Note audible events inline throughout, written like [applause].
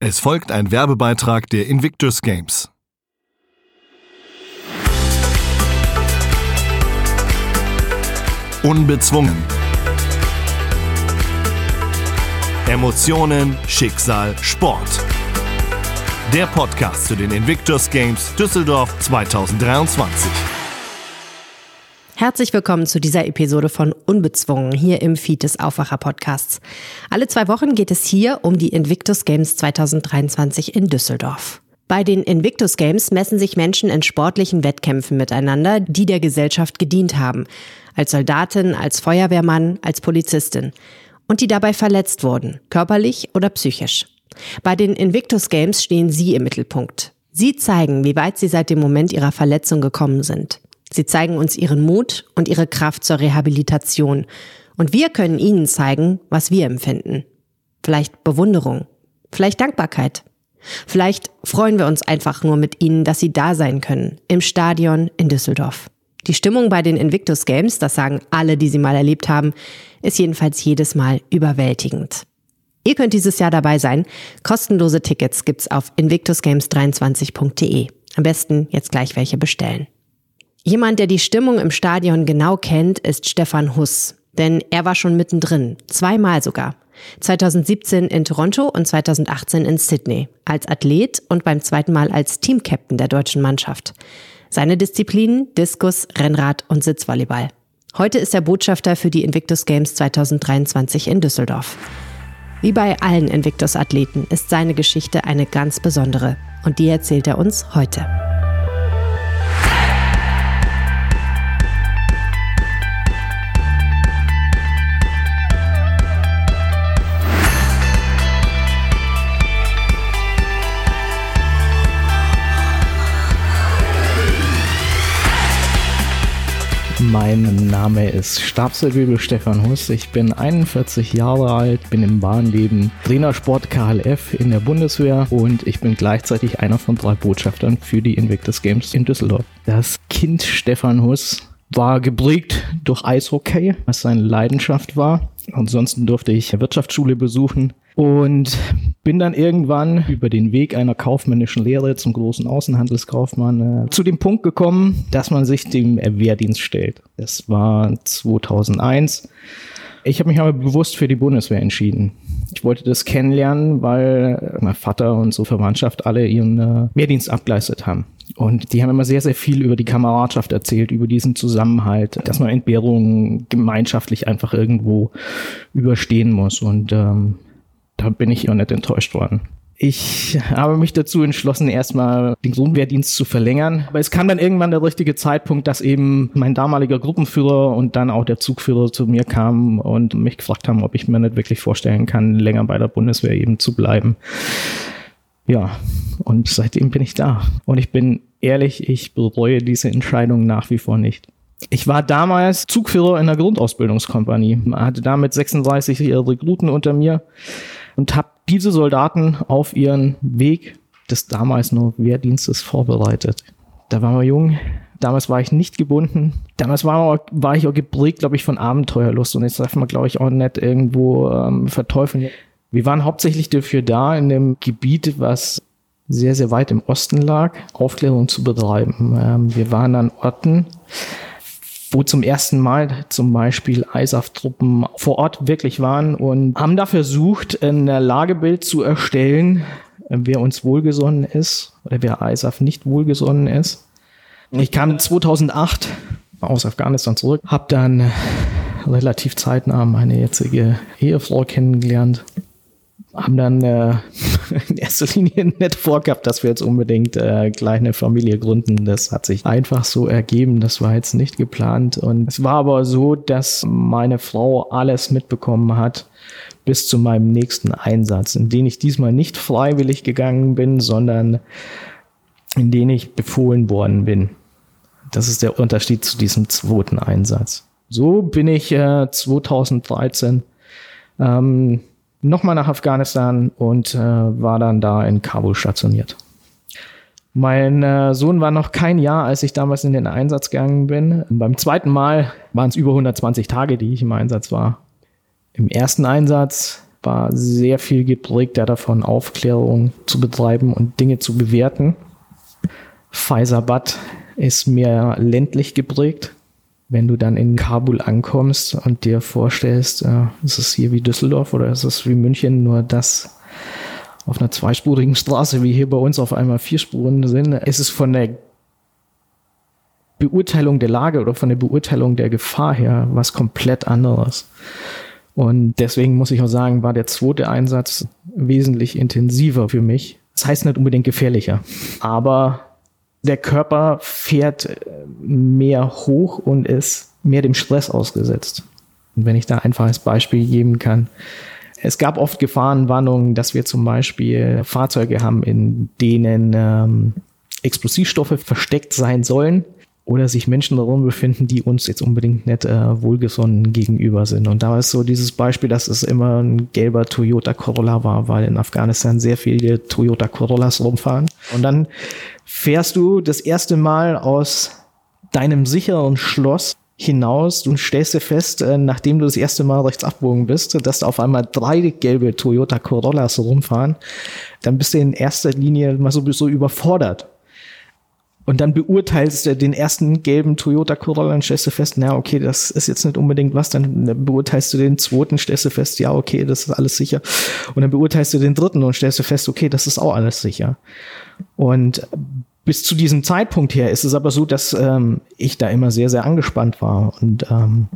Es folgt ein Werbebeitrag der Invictus Games. Unbezwungen. Emotionen, Schicksal, Sport. Der Podcast zu den Invictus Games Düsseldorf 2023. Herzlich willkommen zu dieser Episode von Unbezwungen hier im Feed des Aufwacher Podcasts. Alle zwei Wochen geht es hier um die Invictus Games 2023 in Düsseldorf. Bei den Invictus Games messen sich Menschen in sportlichen Wettkämpfen miteinander, die der Gesellschaft gedient haben. Als Soldatin, als Feuerwehrmann, als Polizistin. Und die dabei verletzt wurden, körperlich oder psychisch. Bei den Invictus Games stehen Sie im Mittelpunkt. Sie zeigen, wie weit Sie seit dem Moment Ihrer Verletzung gekommen sind. Sie zeigen uns ihren Mut und ihre Kraft zur Rehabilitation. Und wir können ihnen zeigen, was wir empfinden. Vielleicht Bewunderung, vielleicht Dankbarkeit. Vielleicht freuen wir uns einfach nur mit ihnen, dass sie da sein können, im Stadion in Düsseldorf. Die Stimmung bei den Invictus Games, das sagen alle, die sie mal erlebt haben, ist jedenfalls jedes Mal überwältigend. Ihr könnt dieses Jahr dabei sein. Kostenlose Tickets gibt's auf invictusgames23.de. Am besten jetzt gleich welche bestellen. Jemand, der die Stimmung im Stadion genau kennt, ist Stefan Huss. Denn er war schon mittendrin, zweimal sogar. 2017 in Toronto und 2018 in Sydney, als Athlet und beim zweiten Mal als Teamcaptain der deutschen Mannschaft. Seine Disziplinen Diskus, Rennrad und Sitzvolleyball. Heute ist er Botschafter für die Invictus Games 2023 in Düsseldorf. Wie bei allen Invictus-Athleten ist seine Geschichte eine ganz besondere und die erzählt er uns heute. Mein Name ist Stabsfeldwebel Stefan Huss. Ich bin 41 Jahre alt, bin im Bahnleben Trainersport KLF in der Bundeswehr und ich bin gleichzeitig einer von drei Botschaftern für die Invictus Games in Düsseldorf. Das Kind Stefan Huss war geprägt durch Eishockey, was seine Leidenschaft war. Ansonsten durfte ich Wirtschaftsschule besuchen und bin dann irgendwann über den Weg einer kaufmännischen Lehre zum großen Außenhandelskaufmann äh, zu dem Punkt gekommen, dass man sich dem Wehrdienst stellt. Das war 2001. Ich habe mich aber bewusst für die Bundeswehr entschieden. Ich wollte das kennenlernen, weil mein Vater und so Verwandtschaft alle ihren äh, Wehrdienst abgeleistet haben. Und die haben immer sehr, sehr viel über die Kameradschaft erzählt, über diesen Zusammenhalt, dass man Entbehrungen gemeinschaftlich einfach irgendwo überstehen muss. Und ähm, da bin ich auch nicht enttäuscht worden. Ich habe mich dazu entschlossen, erstmal den Grundwehrdienst zu verlängern. Aber es kam dann irgendwann der richtige Zeitpunkt, dass eben mein damaliger Gruppenführer und dann auch der Zugführer zu mir kamen und mich gefragt haben, ob ich mir nicht wirklich vorstellen kann, länger bei der Bundeswehr eben zu bleiben. Ja, und seitdem bin ich da. Und ich bin ehrlich, ich bereue diese Entscheidung nach wie vor nicht. Ich war damals Zugführer in der Grundausbildungskompanie, hatte damit 36 Rekruten unter mir und habe diese Soldaten auf ihren Weg des damals noch Wehrdienstes vorbereitet. Da waren wir jung, damals war ich nicht gebunden, damals war, war ich auch geprägt, glaube ich, von Abenteuerlust und jetzt darf man, glaube ich, auch nicht irgendwo ähm, verteufeln. Wir waren hauptsächlich dafür da, in dem Gebiet, was sehr, sehr weit im Osten lag, Aufklärung zu betreiben. Ähm, wir waren an Orten, wo zum ersten Mal zum Beispiel ISAF-Truppen vor Ort wirklich waren und haben da versucht, ein Lagebild zu erstellen, wer uns wohlgesonnen ist oder wer ISAF nicht wohlgesonnen ist. Ich kam 2008 aus Afghanistan zurück, habe dann relativ zeitnah meine jetzige Ehefrau kennengelernt haben dann äh, [laughs] in erster Linie nicht vorgehabt, dass wir jetzt unbedingt äh, gleich eine Familie gründen. Das hat sich einfach so ergeben. Das war jetzt nicht geplant. Und es war aber so, dass meine Frau alles mitbekommen hat bis zu meinem nächsten Einsatz, in den ich diesmal nicht freiwillig gegangen bin, sondern in den ich befohlen worden bin. Das ist der Unterschied zu diesem zweiten Einsatz. So bin ich äh, 2013 ähm, nochmal nach Afghanistan und äh, war dann da in Kabul stationiert. Mein äh, Sohn war noch kein Jahr, als ich damals in den Einsatz gegangen bin. Beim zweiten Mal waren es über 120 Tage, die ich im Einsatz war. Im ersten Einsatz war sehr viel geprägt davon, Aufklärung zu betreiben und Dinge zu bewerten. Faisabad ist mehr ländlich geprägt. Wenn du dann in Kabul ankommst und dir vorstellst, äh, ist es hier wie Düsseldorf oder ist es wie München, nur dass auf einer zweispurigen Straße wie hier bei uns auf einmal vier Spuren sind, ist es von der Beurteilung der Lage oder von der Beurteilung der Gefahr her was komplett anderes. Und deswegen muss ich auch sagen, war der zweite Einsatz wesentlich intensiver für mich. Das heißt nicht unbedingt gefährlicher, aber der Körper fährt äh, mehr hoch und ist mehr dem Stress ausgesetzt. Und wenn ich da einfach als Beispiel geben kann, es gab oft Gefahrenwarnungen, dass wir zum Beispiel Fahrzeuge haben, in denen ähm, Explosivstoffe versteckt sein sollen oder sich Menschen darum befinden, die uns jetzt unbedingt nicht äh, wohlgesonnen gegenüber sind. Und da ist so dieses Beispiel, dass es immer ein gelber Toyota Corolla war, weil in Afghanistan sehr viele Toyota Corollas rumfahren. Und dann fährst du das erste Mal aus deinem sicheren Schloss hinaus und stellst dir fest, äh, nachdem du das erste Mal rechts abbogen bist, dass da auf einmal drei gelbe Toyota Corollas rumfahren, dann bist du in erster Linie mal so, so überfordert und dann beurteilst du den ersten gelben Toyota Corolla und stellst du fest, na okay, das ist jetzt nicht unbedingt was. Dann beurteilst du den zweiten, stellst du fest, ja okay, das ist alles sicher. Und dann beurteilst du den dritten und stellst du fest, okay, das ist auch alles sicher. Und bis zu diesem Zeitpunkt her ist es aber so, dass ähm, ich da immer sehr, sehr angespannt war. Und ähm,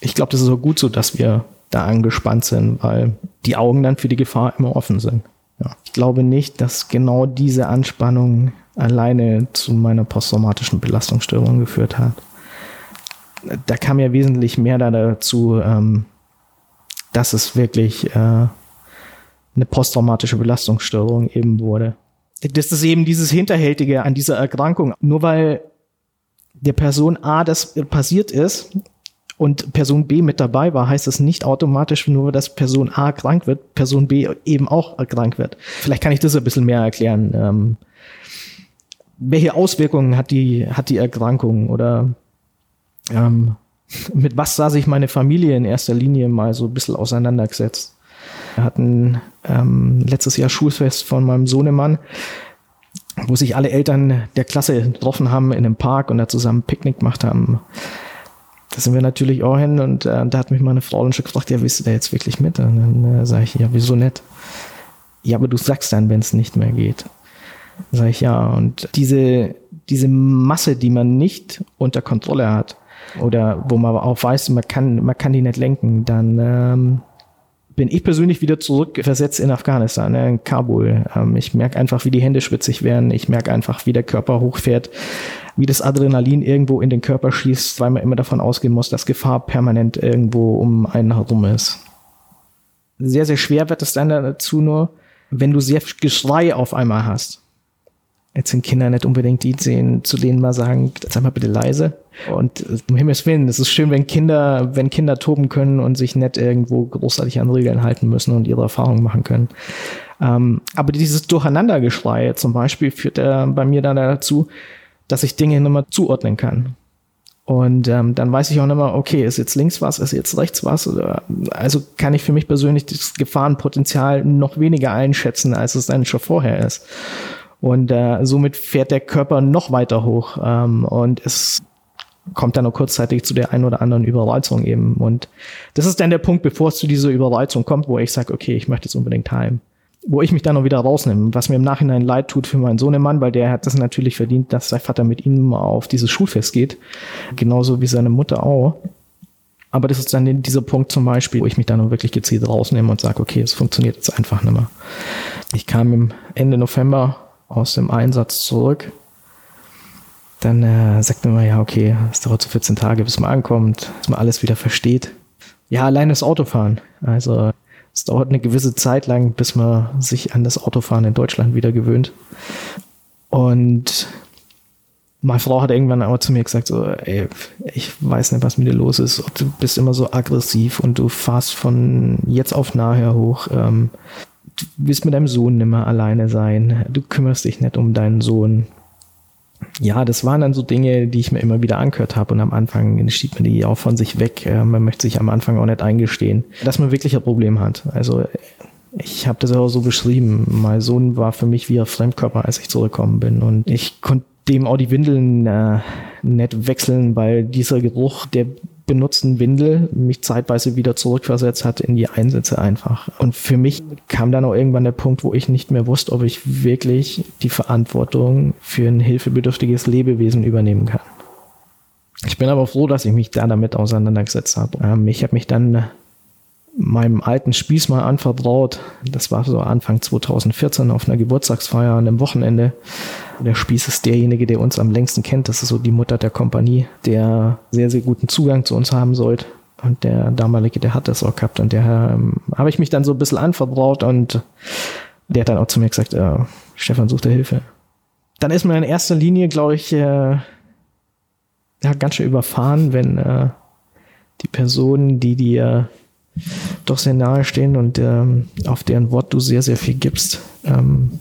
ich glaube, das ist auch gut so, dass wir da angespannt sind, weil die Augen dann für die Gefahr immer offen sind. Ja. Ich glaube nicht, dass genau diese Anspannung alleine zu meiner posttraumatischen Belastungsstörung geführt hat. Da kam ja wesentlich mehr dazu, ähm, dass es wirklich äh, eine posttraumatische Belastungsstörung eben wurde. Das ist eben dieses Hinterhältige an dieser Erkrankung. Nur weil der Person A das passiert ist und Person B mit dabei war, heißt es nicht automatisch nur, dass Person A krank wird, Person B eben auch krank wird. Vielleicht kann ich das ein bisschen mehr erklären. Ähm, welche Auswirkungen hat die, hat die Erkrankung oder ähm, [laughs] mit was sah sich meine Familie in erster Linie mal so ein bisschen auseinandergesetzt. Wir hatten ähm, letztes Jahr Schulfest von meinem Sohnemann, wo sich alle Eltern der Klasse getroffen haben in einem Park und da zusammen Picknick gemacht haben. Da sind wir natürlich auch hin und äh, da hat mich meine Frau dann schon gefragt, ja, willst du da jetzt wirklich mit? Und dann äh, sage ich, ja, wieso nicht? Ja, aber du sagst dann, wenn es nicht mehr geht. Sag ich ja. Und diese, diese Masse, die man nicht unter Kontrolle hat, oder wo man auch weiß, man kann, man kann die nicht lenken, dann ähm, bin ich persönlich wieder zurückversetzt in Afghanistan, ne, in Kabul. Ähm, ich merke einfach, wie die Hände schwitzig werden. Ich merke einfach, wie der Körper hochfährt, wie das Adrenalin irgendwo in den Körper schießt, weil man immer davon ausgehen muss, dass Gefahr permanent irgendwo um einen herum ist. Sehr, sehr schwer wird es dann dazu nur, wenn du sehr Geschrei auf einmal hast. Jetzt sind Kinder nicht unbedingt die, zu denen mal sagen, sag mal bitte leise. Und äh, um Himmels Willen, es ist schön, wenn Kinder, wenn Kinder toben können und sich nicht irgendwo großartig an Regeln halten müssen und ihre Erfahrungen machen können. Ähm, aber dieses Durcheinandergeschrei zum Beispiel führt äh, bei mir dann dazu, dass ich Dinge nicht mehr zuordnen kann. Und ähm, dann weiß ich auch nicht mehr, okay, ist jetzt links was, ist jetzt rechts was? Oder, also kann ich für mich persönlich das Gefahrenpotenzial noch weniger einschätzen, als es dann schon vorher ist. Und äh, somit fährt der Körper noch weiter hoch. Ähm, und es kommt dann nur kurzzeitig zu der einen oder anderen Überreizung eben. Und das ist dann der Punkt, bevor es zu dieser Überreizung kommt, wo ich sage, okay, ich möchte jetzt unbedingt heim. Wo ich mich dann noch wieder rausnehme, was mir im Nachhinein leid tut für meinen Sohnemann, weil der hat das natürlich verdient, dass sein Vater mit ihm auf dieses Schulfest geht. Genauso wie seine Mutter auch. Aber das ist dann dieser Punkt zum Beispiel, wo ich mich dann noch wirklich gezielt rausnehme und sage, okay, es funktioniert jetzt einfach nicht mehr. Ich kam im Ende November aus dem Einsatz zurück. Dann äh, sagt man ja, okay, es dauert so 14 Tage, bis man ankommt, bis man alles wieder versteht. Ja, allein das Autofahren. Also es dauert eine gewisse Zeit lang, bis man sich an das Autofahren in Deutschland wieder gewöhnt. Und meine Frau hat irgendwann aber zu mir gesagt, so, ey, ich weiß nicht, was mit dir los ist. Du bist immer so aggressiv und du fahrst von jetzt auf nachher hoch. Ähm, du willst mit deinem Sohn nimmer alleine sein. Du kümmerst dich nicht um deinen Sohn. ja, das waren dann so Dinge, die ich mir immer wieder angehört habe und am Anfang schiebt man die auch von sich weg. Man möchte sich am Anfang auch nicht eingestehen, dass man wirklich ein Problem hat. Also ich habe das auch so beschrieben. Mein Sohn war für mich wie ein Fremdkörper, als ich zurückgekommen bin und ich konnte dem auch die Windeln äh, nicht wechseln, weil dieser Geruch der benutzten Windel mich zeitweise wieder zurückversetzt hat in die Einsätze einfach. Und für mich kam dann auch irgendwann der Punkt, wo ich nicht mehr wusste, ob ich wirklich die Verantwortung für ein hilfebedürftiges Lebewesen übernehmen kann. Ich bin aber froh, dass ich mich da damit auseinandergesetzt habe. Ähm, ich habe mich dann meinem alten Spieß mal anvertraut. Das war so Anfang 2014 auf einer Geburtstagsfeier an einem Wochenende. Der Spieß ist derjenige, der uns am längsten kennt. Das ist so die Mutter der Kompanie, der sehr, sehr guten Zugang zu uns haben sollte. Und der damalige, der hat das auch gehabt. Und der ähm, habe ich mich dann so ein bisschen anvertraut und der hat dann auch zu mir gesagt, äh, Stefan sucht Hilfe. Dann ist man in erster Linie, glaube ich, äh, ja, ganz schön überfahren, wenn äh, die Personen, die dir doch sehr nahe stehen und ähm, auf deren Wort du sehr, sehr viel gibst, ähm,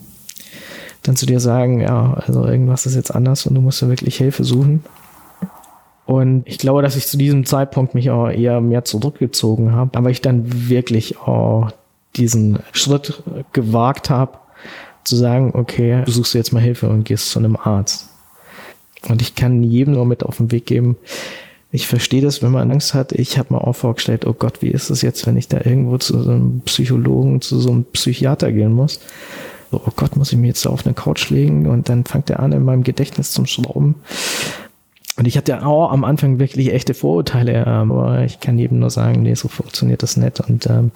dann zu dir sagen, ja, also irgendwas ist jetzt anders und du musst ja wirklich Hilfe suchen. Und ich glaube, dass ich zu diesem Zeitpunkt mich auch eher mehr zurückgezogen habe, aber ich dann wirklich auch diesen Schritt gewagt habe, zu sagen, okay, du suchst jetzt mal Hilfe und gehst zu einem Arzt. Und ich kann jedem nur mit auf den Weg geben, ich verstehe das, wenn man Angst hat. Ich habe mir auch vorgestellt, oh Gott, wie ist es jetzt, wenn ich da irgendwo zu so einem Psychologen, zu so einem Psychiater gehen muss? Oh Gott, muss ich mir jetzt da auf eine Couch legen und dann fängt er an, in meinem Gedächtnis zum Schrauben. Und ich hatte auch am Anfang wirklich echte Vorurteile, ähm, aber ich kann jedem nur sagen, nee, so funktioniert das nicht. Und ähm,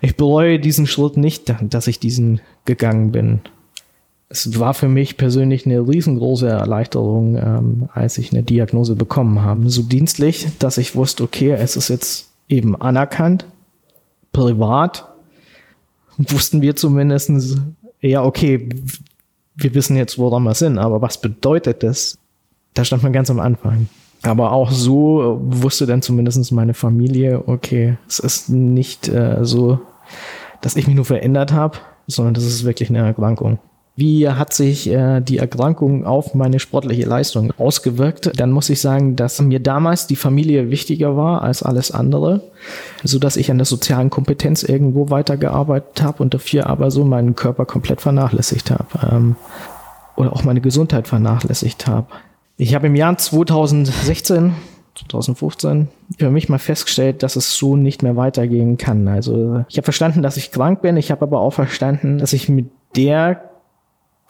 ich bereue diesen Schritt nicht, dass ich diesen gegangen bin es war für mich persönlich eine riesengroße Erleichterung, ähm, als ich eine Diagnose bekommen habe. So dienstlich, dass ich wusste, okay, es ist jetzt eben anerkannt, privat, wussten wir zumindest, ja, okay, wir wissen jetzt, woran wir sind, aber was bedeutet das? Da stand man ganz am Anfang. Aber auch so wusste dann zumindest meine Familie, okay, es ist nicht äh, so, dass ich mich nur verändert habe, sondern das ist wirklich eine Erkrankung. Wie hat sich äh, die Erkrankung auf meine sportliche Leistung ausgewirkt? Dann muss ich sagen, dass mir damals die Familie wichtiger war als alles andere, so dass ich an der sozialen Kompetenz irgendwo weitergearbeitet habe und dafür aber so meinen Körper komplett vernachlässigt habe ähm, oder auch meine Gesundheit vernachlässigt habe. Ich habe im Jahr 2016 2015 für mich mal festgestellt, dass es so nicht mehr weitergehen kann. Also ich habe verstanden, dass ich krank bin. Ich habe aber auch verstanden, dass ich mit der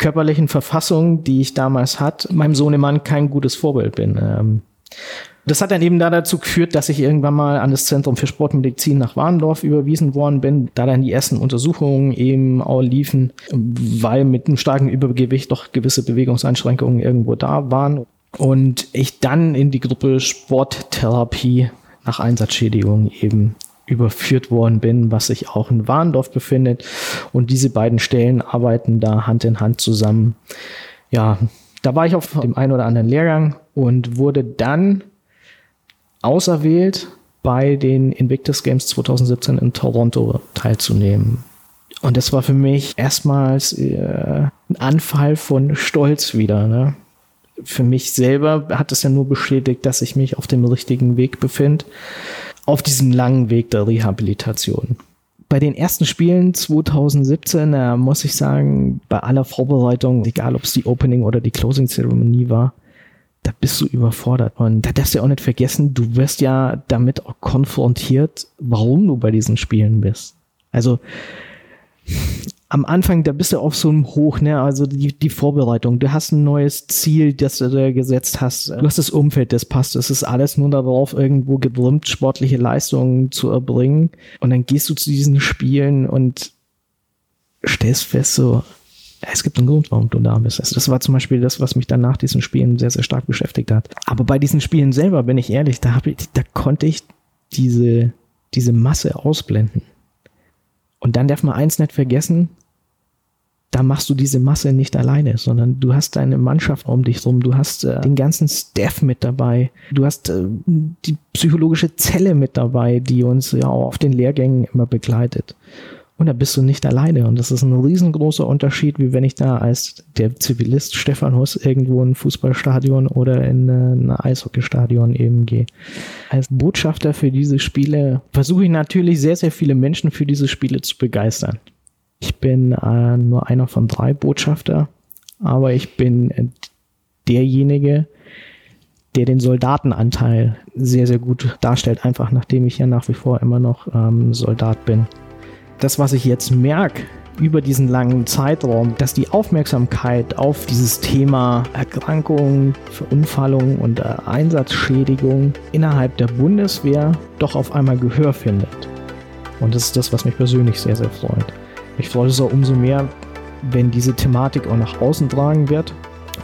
körperlichen Verfassung, die ich damals hatte, meinem Sohnemann kein gutes Vorbild bin. Ähm, das hat dann eben da dazu geführt, dass ich irgendwann mal an das Zentrum für Sportmedizin nach Warndorf überwiesen worden bin, da dann die ersten Untersuchungen eben auch liefen, weil mit einem starken Übergewicht doch gewisse Bewegungseinschränkungen irgendwo da waren. Und ich dann in die Gruppe Sporttherapie nach Einsatzschädigung eben überführt worden bin, was sich auch in Warndorf befindet. Und diese beiden Stellen arbeiten da Hand in Hand zusammen. Ja, da war ich auf dem einen oder anderen Lehrgang und wurde dann auserwählt, bei den Invictus Games 2017 in Toronto teilzunehmen. Und das war für mich erstmals äh, ein Anfall von Stolz wieder. Ne? Für mich selber hat es ja nur bestätigt, dass ich mich auf dem richtigen Weg befinde auf diesem langen Weg der Rehabilitation. Bei den ersten Spielen 2017 äh, muss ich sagen, bei aller Vorbereitung, egal ob es die Opening oder die Closing Zeremonie war, da bist du überfordert. Und da darfst du auch nicht vergessen, du wirst ja damit auch konfrontiert, warum du bei diesen Spielen bist. Also am Anfang, da bist du auf so einem Hoch, ne? Also die, die Vorbereitung. Du hast ein neues Ziel, das du da gesetzt hast. Du hast das Umfeld, das passt. Es ist alles nur darauf, irgendwo gedrimmt, sportliche Leistungen zu erbringen. Und dann gehst du zu diesen Spielen und stellst fest, so, es gibt einen Grund, warum du da bist. Also das war zum Beispiel das, was mich dann nach diesen Spielen sehr, sehr stark beschäftigt hat. Aber bei diesen Spielen selber, bin ich ehrlich, da, hab ich, da konnte ich diese, diese Masse ausblenden. Und dann darf man eins nicht vergessen, da machst du diese Masse nicht alleine, sondern du hast deine Mannschaft um dich rum, du hast äh, den ganzen Staff mit dabei, du hast äh, die psychologische Zelle mit dabei, die uns ja auch auf den Lehrgängen immer begleitet. Und da bist du nicht alleine. Und das ist ein riesengroßer Unterschied, wie wenn ich da als der Zivilist Stefan Huss irgendwo in ein Fußballstadion oder in ein Eishockeystadion eben gehe. Als Botschafter für diese Spiele versuche ich natürlich sehr, sehr viele Menschen für diese Spiele zu begeistern. Ich bin äh, nur einer von drei Botschafter, aber ich bin derjenige, der den Soldatenanteil sehr, sehr gut darstellt, einfach nachdem ich ja nach wie vor immer noch ähm, Soldat bin das, was ich jetzt merke, über diesen langen Zeitraum, dass die Aufmerksamkeit auf dieses Thema Erkrankung, Verunfallung und äh, Einsatzschädigung innerhalb der Bundeswehr doch auf einmal Gehör findet. Und das ist das, was mich persönlich sehr, sehr freut. Ich freue es auch umso mehr, wenn diese Thematik auch nach außen tragen wird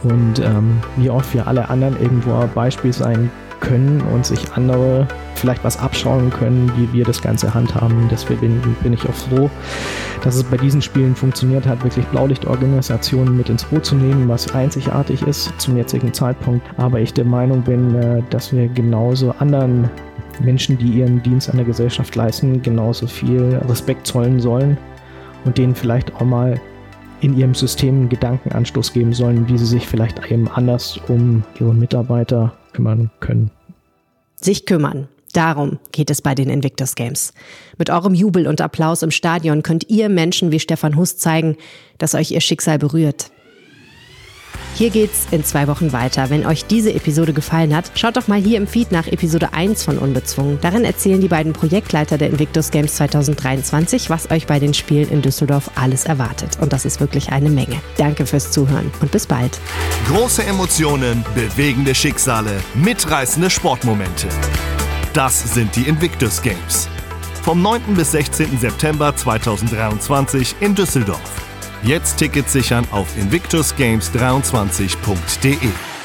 und ähm, wie auch für alle anderen irgendwo ein Beispiel sein können und sich andere vielleicht was abschauen können, wie wir das Ganze handhaben. Deswegen bin, ich auch froh, dass es bei diesen Spielen funktioniert hat, wirklich Blaulichtorganisationen mit ins Boot zu nehmen, was einzigartig ist zum jetzigen Zeitpunkt. Aber ich der Meinung bin, äh, dass wir genauso anderen Menschen, die ihren Dienst an der Gesellschaft leisten, genauso viel Respekt zollen sollen und denen vielleicht auch mal in ihrem System einen Gedankenanstoß geben sollen, wie sie sich vielleicht eben anders um ihre Mitarbeiter kümmern können. Sich kümmern. Darum geht es bei den Invictus Games. Mit eurem Jubel und Applaus im Stadion könnt ihr Menschen wie Stefan Hus zeigen, dass euch ihr Schicksal berührt. Hier geht's in zwei Wochen weiter. Wenn euch diese Episode gefallen hat, schaut doch mal hier im Feed nach Episode 1 von Unbezwungen. Darin erzählen die beiden Projektleiter der Invictus Games 2023, was euch bei den Spielen in Düsseldorf alles erwartet. Und das ist wirklich eine Menge. Danke fürs Zuhören und bis bald. Große Emotionen, bewegende Schicksale, mitreißende Sportmomente. Das sind die Invictus Games. Vom 9. bis 16. September 2023 in Düsseldorf. Jetzt Tickets sichern auf invictusgames23.de.